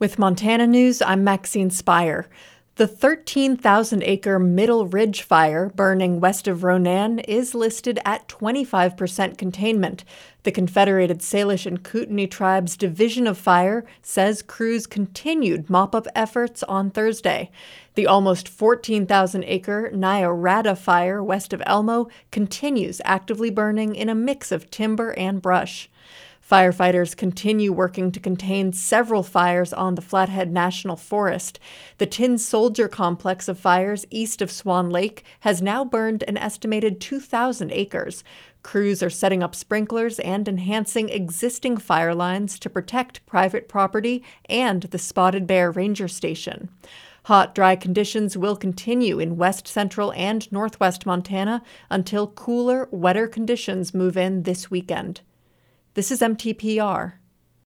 With Montana News, I'm Maxine Spire. The 13,000 acre Middle Ridge fire burning west of Ronan is listed at 25% containment. The Confederated Salish and Kootenai Tribes Division of Fire says crews continued mop up efforts on Thursday. The almost 14,000 acre Niarada fire west of Elmo continues actively burning in a mix of timber and brush. Firefighters continue working to contain several fires on the Flathead National Forest. The Tin Soldier complex of fires east of Swan Lake has now burned an estimated 2,000 acres. Crews are setting up sprinklers and enhancing existing fire lines to protect private property and the Spotted Bear Ranger Station. Hot, dry conditions will continue in west central and northwest Montana until cooler, wetter conditions move in this weekend. This is MTPR.